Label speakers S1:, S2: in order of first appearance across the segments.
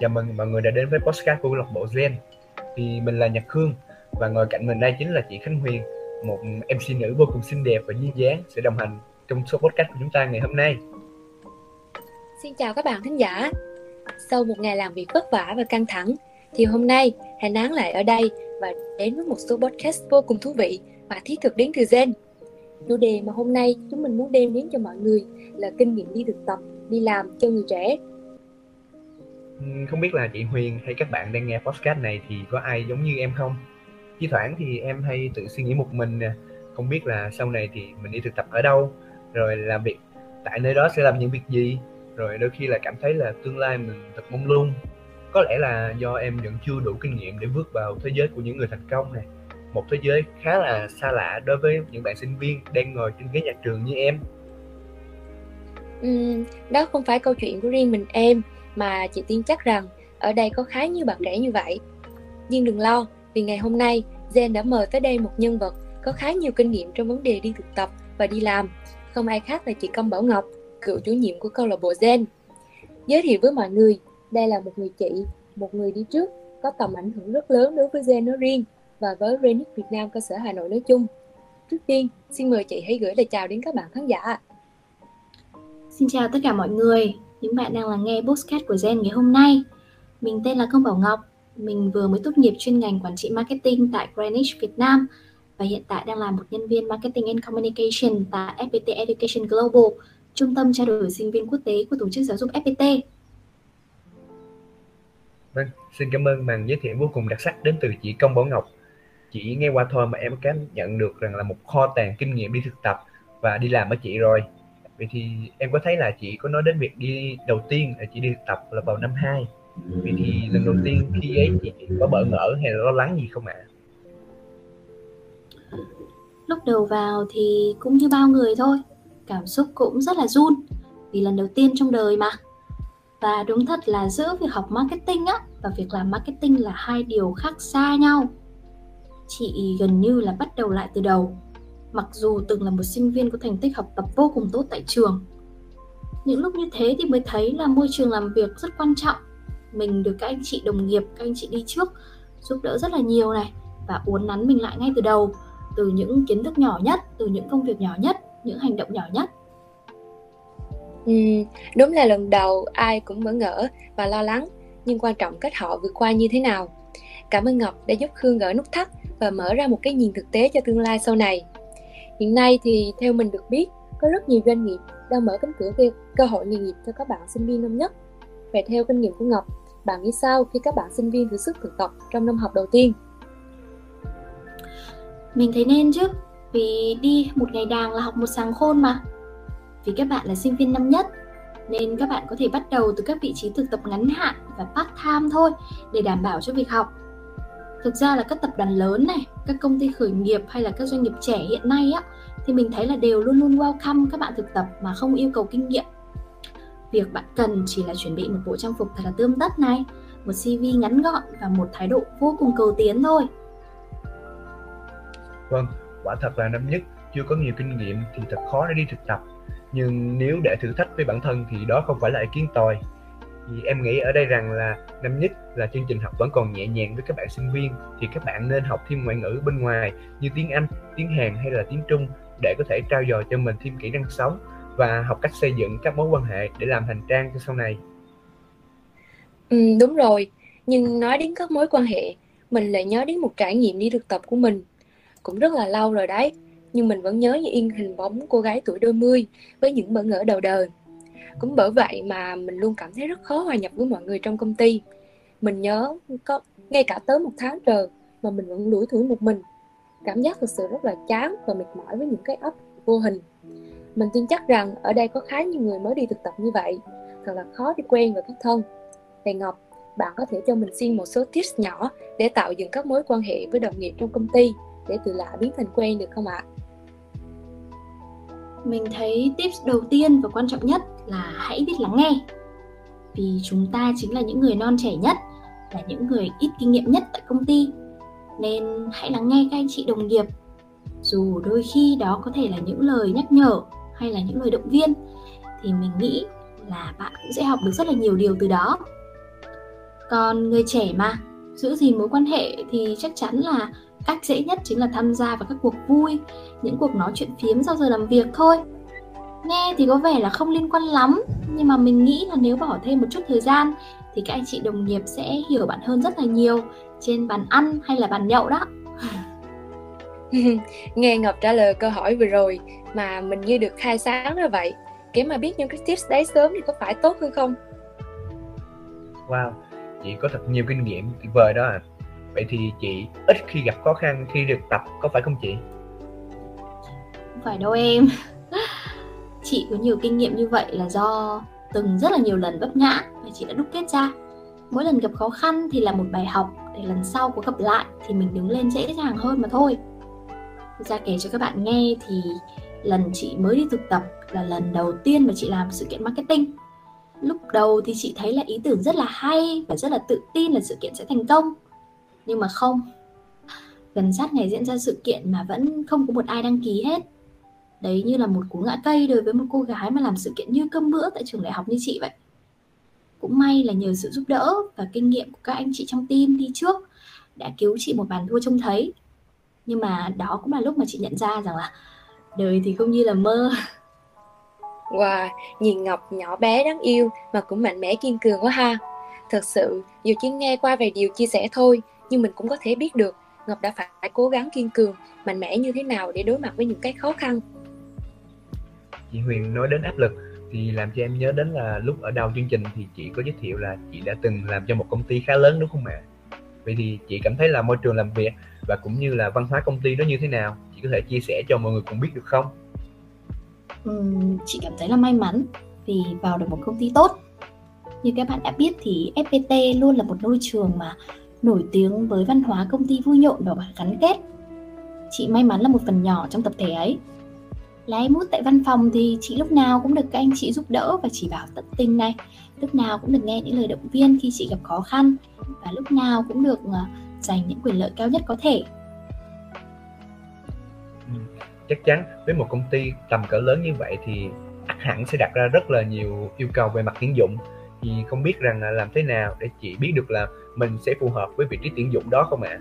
S1: Dạ chào mừng mọi người đã đến với podcast của câu lạc bộ Gen. Thì mình là Nhật Khương và ngồi cạnh mình đây chính là chị Khánh Huyền, một MC nữ vô cùng xinh đẹp và duyên dáng sẽ đồng hành trong số podcast của chúng ta ngày hôm nay.
S2: Xin chào các bạn thính giả. Sau một ngày làm việc vất vả và căng thẳng, thì hôm nay hãy nán lại ở đây và đến với một số podcast vô cùng thú vị và thiết thực đến từ Gen. Chủ đề mà hôm nay chúng mình muốn đem đến cho mọi người là kinh nghiệm đi thực tập, đi làm cho người trẻ
S1: không biết là chị Huyền hay các bạn đang nghe podcast này thì có ai giống như em không? Chi thoảng thì em hay tự suy nghĩ một mình nè, không biết là sau này thì mình đi thực tập ở đâu, rồi làm việc tại nơi đó sẽ làm những việc gì, rồi đôi khi là cảm thấy là tương lai mình thật mong lung. Có lẽ là do em vẫn chưa đủ kinh nghiệm để bước vào thế giới của những người thành công này, một thế giới khá là xa lạ đối với những bạn sinh viên đang ngồi trên ghế nhà trường như em.
S2: Ừ, đó không phải câu chuyện của riêng mình em mà chị tin chắc rằng ở đây có khá nhiều bạn trẻ như vậy. Nhưng đừng lo, vì ngày hôm nay Zen đã mời tới đây một nhân vật có khá nhiều kinh nghiệm trong vấn đề đi thực tập và đi làm. Không ai khác là chị Công Bảo Ngọc, cựu chủ nhiệm của câu lạc bộ Zen. Giới thiệu với mọi người, đây là một người chị, một người đi trước, có tầm ảnh hưởng rất lớn đối với Zen nói riêng và với Renix Việt Nam cơ sở Hà Nội nói chung. Trước tiên, xin mời chị hãy gửi lời chào đến các bạn khán giả.
S3: Xin chào tất cả mọi người, những bạn đang lắng nghe podcast của Gen ngày hôm nay. Mình tên là Công Bảo Ngọc, mình vừa mới tốt nghiệp chuyên ngành quản trị marketing tại Greenwich Việt Nam và hiện tại đang là một nhân viên marketing and communication tại FPT Education Global, trung tâm trao đổi sinh viên quốc tế của tổ chức giáo dục FPT.
S1: Vâng, xin cảm ơn màn giới thiệu vô cùng đặc sắc đến từ chị Công Bảo Ngọc. Chỉ nghe qua thôi mà em cảm nhận được rằng là một kho tàng kinh nghiệm đi thực tập và đi làm ở chị rồi vậy thì em có thấy là chị có nói đến việc đi đầu tiên là chị đi thực tập là vào năm 2 vậy thì lần đầu tiên khi ấy chị có bỡ ngỡ hay là lo lắng gì không ạ? À?
S3: lúc đầu vào thì cũng như bao người thôi cảm xúc cũng rất là run vì lần đầu tiên trong đời mà. Và đúng thật là giữa việc học marketing á và việc làm marketing là hai điều khác xa nhau. Chị gần như là bắt đầu lại từ đầu mặc dù từng là một sinh viên có thành tích học tập vô cùng tốt tại trường. Những lúc như thế thì mới thấy là môi trường làm việc rất quan trọng. Mình được các anh chị đồng nghiệp, các anh chị đi trước giúp đỡ rất là nhiều này và uốn nắn mình lại ngay từ đầu, từ những kiến thức nhỏ nhất, từ những công việc nhỏ nhất, những hành động nhỏ nhất.
S2: Ừ, đúng là lần đầu ai cũng bỡ ngỡ và lo lắng, nhưng quan trọng cách họ vượt qua như thế nào. Cảm ơn Ngọc đã giúp Khương gỡ nút thắt và mở ra một cái nhìn thực tế cho tương lai sau này. Hiện nay thì theo mình được biết, có rất nhiều doanh nghiệp đang mở cánh cửa cơ, cơ hội nghề nghiệp cho các bạn sinh viên năm nhất. Vậy theo kinh nghiệm của Ngọc, bạn nghĩ sao khi các bạn sinh viên thử sức thực tập trong năm học đầu tiên?
S3: Mình thấy nên chứ, vì đi một ngày đàng là học một sáng khôn mà. Vì các bạn là sinh viên năm nhất, nên các bạn có thể bắt đầu từ các vị trí thực tập ngắn hạn và part time thôi để đảm bảo cho việc học thực ra là các tập đoàn lớn này các công ty khởi nghiệp hay là các doanh nghiệp trẻ hiện nay á, thì mình thấy là đều luôn luôn welcome các bạn thực tập mà không yêu cầu kinh nghiệm. Việc bạn cần chỉ là chuẩn bị một bộ trang phục thật là tươm tất này, một cv ngắn gọn và một thái độ vô cùng cầu tiến thôi.
S1: Vâng quả thật là năm nhất chưa có nhiều kinh nghiệm thì thật khó để đi thực tập. Nhưng nếu để thử thách với bản thân thì đó không phải là ý kiến tồi thì em nghĩ ở đây rằng là năm nhất là chương trình học vẫn còn nhẹ nhàng với các bạn sinh viên thì các bạn nên học thêm ngoại ngữ bên ngoài như tiếng Anh, tiếng Hàn hay là tiếng Trung để có thể trao dồi cho mình thêm kỹ năng sống và học cách xây dựng các mối quan hệ để làm hành trang cho sau này.
S2: Ừ, đúng rồi, nhưng nói đến các mối quan hệ, mình lại nhớ đến một trải nghiệm đi thực tập của mình. Cũng rất là lâu rồi đấy, nhưng mình vẫn nhớ như yên hình bóng cô gái tuổi đôi mươi với những bỡ ngỡ đầu đời cũng bởi vậy mà mình luôn cảm thấy rất khó hòa nhập với mọi người trong công ty. Mình nhớ có, ngay cả tới một tháng trời mà mình vẫn lủi thủi một mình. Cảm giác thực sự rất là chán và mệt mỏi với những cái ấp vô hình. Mình tin chắc rằng ở đây có khá nhiều người mới đi thực tập như vậy. Thật là khó đi quen và kết thân. Thầy ngọc, bạn có thể cho mình xin một số tips nhỏ để tạo dựng các mối quan hệ với đồng nghiệp trong công ty để từ lạ biến thành quen được không ạ?
S3: Mình thấy tips đầu tiên và quan trọng nhất là hãy biết lắng nghe. Vì chúng ta chính là những người non trẻ nhất, là những người ít kinh nghiệm nhất tại công ty, nên hãy lắng nghe các anh chị đồng nghiệp. Dù đôi khi đó có thể là những lời nhắc nhở hay là những lời động viên, thì mình nghĩ là bạn cũng sẽ học được rất là nhiều điều từ đó. Còn người trẻ mà, giữ gìn mối quan hệ thì chắc chắn là cách dễ nhất chính là tham gia vào các cuộc vui, những cuộc nói chuyện phiếm sau giờ làm việc thôi nghe thì có vẻ là không liên quan lắm nhưng mà mình nghĩ là nếu bỏ thêm một chút thời gian thì các anh chị đồng nghiệp sẽ hiểu bạn hơn rất là nhiều trên bàn ăn hay là bàn nhậu đó.
S2: Nghe ngọc trả lời câu hỏi vừa rồi mà mình như được khai sáng ra vậy kể mà biết những cái tips đấy sớm thì có phải tốt hơn không?
S1: Wow chị có thật nhiều kinh nghiệm tuyệt vời đó à. Vậy thì chị ít khi gặp khó khăn khi được tập có phải không chị?
S3: Không phải đâu em chị có nhiều kinh nghiệm như vậy là do từng rất là nhiều lần vấp ngã và chị đã đúc kết ra. Mỗi lần gặp khó khăn thì là một bài học để lần sau có gặp lại thì mình đứng lên dễ dàng hơn mà thôi. Ra kể cho các bạn nghe thì lần chị mới đi thực tập là lần đầu tiên mà chị làm sự kiện marketing. Lúc đầu thì chị thấy là ý tưởng rất là hay và rất là tự tin là sự kiện sẽ thành công. Nhưng mà không. Gần sát ngày diễn ra sự kiện mà vẫn không có một ai đăng ký hết đấy như là một cú ngã cây đối với một cô gái mà làm sự kiện như cơm bữa tại trường đại học như chị vậy cũng may là nhờ sự giúp đỡ và kinh nghiệm của các anh chị trong team đi trước đã cứu chị một bàn thua trông thấy nhưng mà đó cũng là lúc mà chị nhận ra rằng là đời thì không như là mơ
S2: Wow, nhìn Ngọc nhỏ bé đáng yêu mà cũng mạnh mẽ kiên cường quá ha. Thật sự, dù chỉ nghe qua vài điều chia sẻ thôi, nhưng mình cũng có thể biết được Ngọc đã phải cố gắng kiên cường, mạnh mẽ như thế nào để đối mặt với những cái khó khăn.
S1: Chị Huyền nói đến áp lực thì làm cho em nhớ đến là lúc ở đầu chương trình thì chị có giới thiệu là chị đã từng làm cho một công ty khá lớn đúng không ạ? Vậy thì chị cảm thấy là môi trường làm việc và cũng như là văn hóa công ty nó như thế nào? Chị có thể chia sẻ cho mọi người cùng biết được không?
S3: Ừ, chị cảm thấy là may mắn vì vào được một công ty tốt. Như các bạn đã biết thì FPT luôn là một môi trường mà nổi tiếng với văn hóa công ty vui nhộn và gắn kết. Chị may mắn là một phần nhỏ trong tập thể ấy. Là em út tại văn phòng thì chị lúc nào cũng được các anh chị giúp đỡ và chỉ bảo tận tình này. Lúc nào cũng được nghe những lời động viên khi chị gặp khó khăn và lúc nào cũng được ờ, giành những quyền lợi cao nhất có thể.
S1: Chắc chắn với một công ty tầm cỡ lớn như vậy thì ắt hẳn sẽ đặt ra rất là nhiều yêu cầu về mặt tuyển dụng thì không biết rằng là làm thế nào để chị biết được là mình sẽ phù hợp với vị trí tuyển dụng đó không ạ?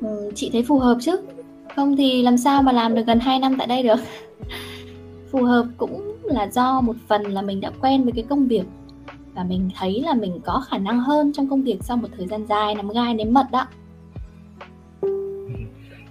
S3: Ừ, chị thấy phù hợp chứ không thì làm sao mà làm được gần 2 năm tại đây được? Phù hợp cũng là do một phần là mình đã quen với cái công việc. Và mình thấy là mình có khả năng hơn trong công việc sau một thời gian dài nắm gai nếm mật đó.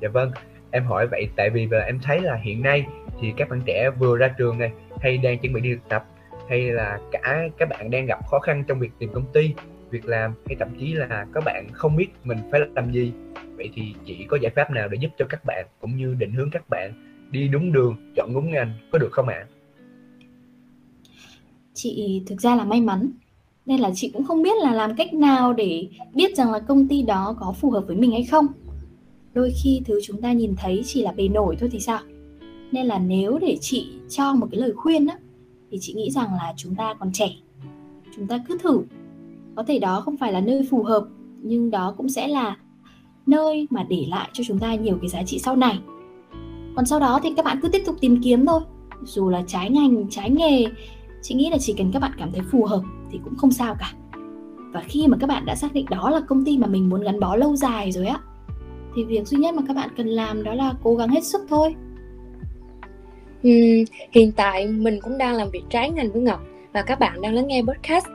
S1: Dạ vâng em hỏi vậy tại vì em thấy là hiện nay thì các bạn trẻ vừa ra trường này hay đang chuẩn bị đi thực tập, hay là cả các bạn đang gặp khó khăn trong việc tìm công ty, việc làm, hay thậm chí là các bạn không biết mình phải làm gì? Vậy thì chị có giải pháp nào để giúp cho các bạn cũng như định hướng các bạn đi đúng đường, chọn đúng ngành, có được không ạ?
S3: Chị thực ra là may mắn, nên là chị cũng không biết là làm cách nào để biết rằng là công ty đó có phù hợp với mình hay không. Đôi khi thứ chúng ta nhìn thấy chỉ là bề nổi thôi thì sao? Nên là nếu để chị cho một cái lời khuyên á, thì chị nghĩ rằng là chúng ta còn trẻ, chúng ta cứ thử. Có thể đó không phải là nơi phù hợp, nhưng đó cũng sẽ là nơi mà để lại cho chúng ta nhiều cái giá trị sau này. Còn sau đó thì các bạn cứ tiếp tục tìm kiếm thôi. Dù là trái ngành trái nghề chị nghĩ là chỉ cần các bạn cảm thấy phù hợp thì cũng không sao cả. Và khi mà các bạn đã xác định đó là công ty mà mình muốn gắn bó lâu dài rồi á thì việc duy nhất mà các bạn cần làm đó là cố gắng hết sức thôi.
S2: Ừ, hiện tại mình cũng đang làm việc trái ngành với ngọc và các bạn đang lắng nghe podcast.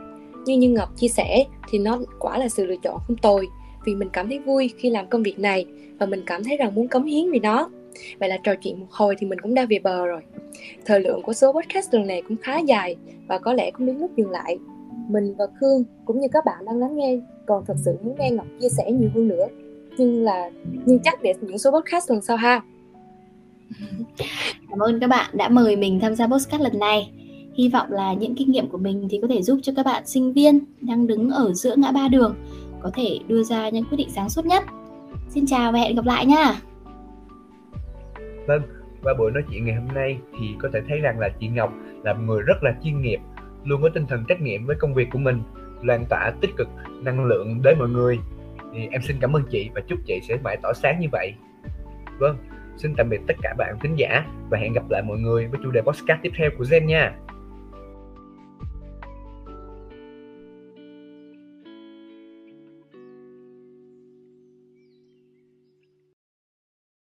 S2: Như như ngọc chia sẻ thì nó quả là sự lựa chọn không tồi vì mình cảm thấy vui khi làm công việc này và mình cảm thấy rằng muốn cống hiến vì nó. Vậy là trò chuyện một hồi thì mình cũng đã về bờ rồi. Thời lượng của số podcast lần này cũng khá dài và có lẽ cũng đến lúc dừng lại. Mình và khương cũng như các bạn đang lắng nghe còn thật sự muốn nghe ngọc chia sẻ nhiều hơn nữa. Nhưng là, nhưng chắc để những số podcast lần sau ha.
S3: Cảm ơn các bạn đã mời mình tham gia podcast lần này. Hy vọng là những kinh nghiệm của mình thì có thể giúp cho các bạn sinh viên đang đứng ở giữa ngã ba đường có thể đưa ra những quyết định sáng suốt nhất. Xin chào và hẹn gặp lại nha.
S1: Vâng qua buổi nói chuyện ngày hôm nay thì có thể thấy rằng là chị Ngọc là một người rất là chuyên nghiệp, luôn có tinh thần trách nhiệm với công việc của mình, lan tỏa tích cực, năng lượng đến mọi người. Thì em xin cảm ơn chị và chúc chị sẽ mãi tỏ sáng như vậy. Vâng xin tạm biệt tất cả bạn khán giả và hẹn gặp lại mọi người với chủ đề podcast tiếp theo của Zen nha.